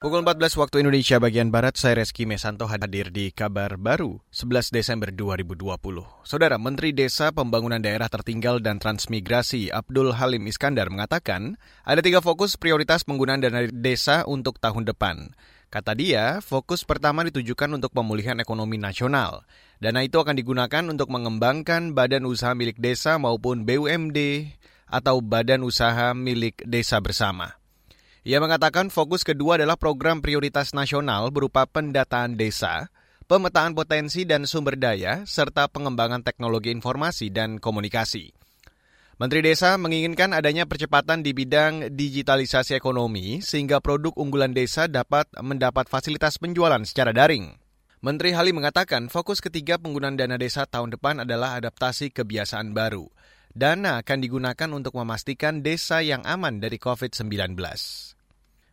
Pukul 14 waktu Indonesia bagian Barat, saya Reski Mesanto hadir di kabar baru 11 Desember 2020. Saudara Menteri Desa Pembangunan Daerah Tertinggal dan Transmigrasi Abdul Halim Iskandar mengatakan ada tiga fokus prioritas penggunaan dana desa untuk tahun depan. Kata dia, fokus pertama ditujukan untuk pemulihan ekonomi nasional. Dana itu akan digunakan untuk mengembangkan badan usaha milik desa maupun BUMD atau badan usaha milik desa bersama. Ia mengatakan fokus kedua adalah program prioritas nasional berupa pendataan desa, pemetaan potensi dan sumber daya, serta pengembangan teknologi informasi dan komunikasi. Menteri Desa menginginkan adanya percepatan di bidang digitalisasi ekonomi sehingga produk unggulan desa dapat mendapat fasilitas penjualan secara daring. Menteri Halim mengatakan fokus ketiga penggunaan dana desa tahun depan adalah adaptasi kebiasaan baru. Dana akan digunakan untuk memastikan desa yang aman dari COVID-19.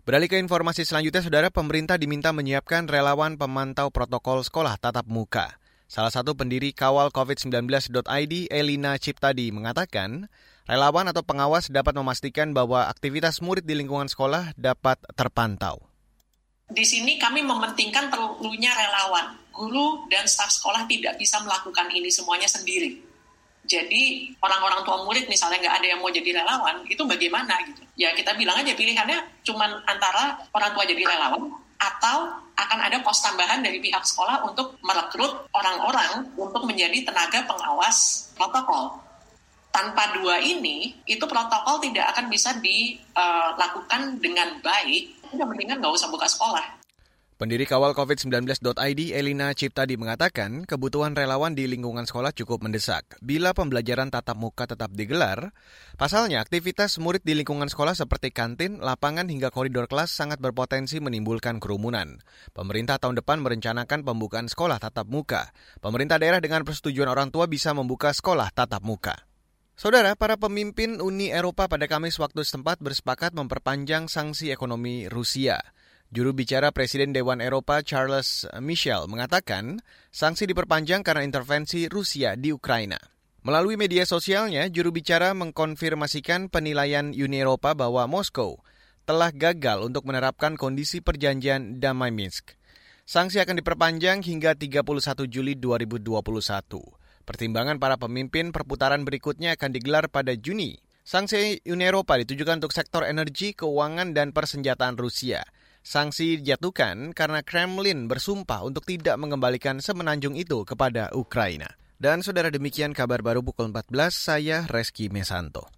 Beralih ke informasi selanjutnya, Saudara, pemerintah diminta menyiapkan relawan pemantau protokol sekolah tatap muka. Salah satu pendiri kawal COVID-19.id, Elina Ciptadi, mengatakan, relawan atau pengawas dapat memastikan bahwa aktivitas murid di lingkungan sekolah dapat terpantau. Di sini kami mementingkan perlunya relawan. Guru dan staf sekolah tidak bisa melakukan ini semuanya sendiri jadi orang-orang tua murid misalnya nggak ada yang mau jadi relawan, itu bagaimana gitu? Ya kita bilang aja pilihannya cuma antara orang tua jadi relawan atau akan ada pos tambahan dari pihak sekolah untuk merekrut orang-orang untuk menjadi tenaga pengawas protokol. Tanpa dua ini, itu protokol tidak akan bisa dilakukan dengan baik. Udah mendingan nggak usah buka sekolah. Pendiri kawal COVID-19.id Elina Ciptadi mengatakan kebutuhan relawan di lingkungan sekolah cukup mendesak. Bila pembelajaran tatap muka tetap digelar, pasalnya aktivitas murid di lingkungan sekolah seperti kantin, lapangan hingga koridor kelas sangat berpotensi menimbulkan kerumunan. Pemerintah tahun depan merencanakan pembukaan sekolah tatap muka. Pemerintah daerah dengan persetujuan orang tua bisa membuka sekolah tatap muka. Saudara, para pemimpin Uni Eropa pada Kamis waktu setempat bersepakat memperpanjang sanksi ekonomi Rusia. Juru bicara Presiden Dewan Eropa Charles Michel mengatakan sanksi diperpanjang karena intervensi Rusia di Ukraina. Melalui media sosialnya, juru bicara mengkonfirmasikan penilaian Uni Eropa bahwa Moskow telah gagal untuk menerapkan kondisi perjanjian damai Minsk. Sanksi akan diperpanjang hingga 31 Juli 2021. Pertimbangan para pemimpin perputaran berikutnya akan digelar pada Juni. Sanksi Uni Eropa ditujukan untuk sektor energi, keuangan, dan persenjataan Rusia. Sanksi dijatuhkan karena Kremlin bersumpah untuk tidak mengembalikan semenanjung itu kepada Ukraina. Dan saudara demikian kabar baru pukul 14, saya Reski Mesanto.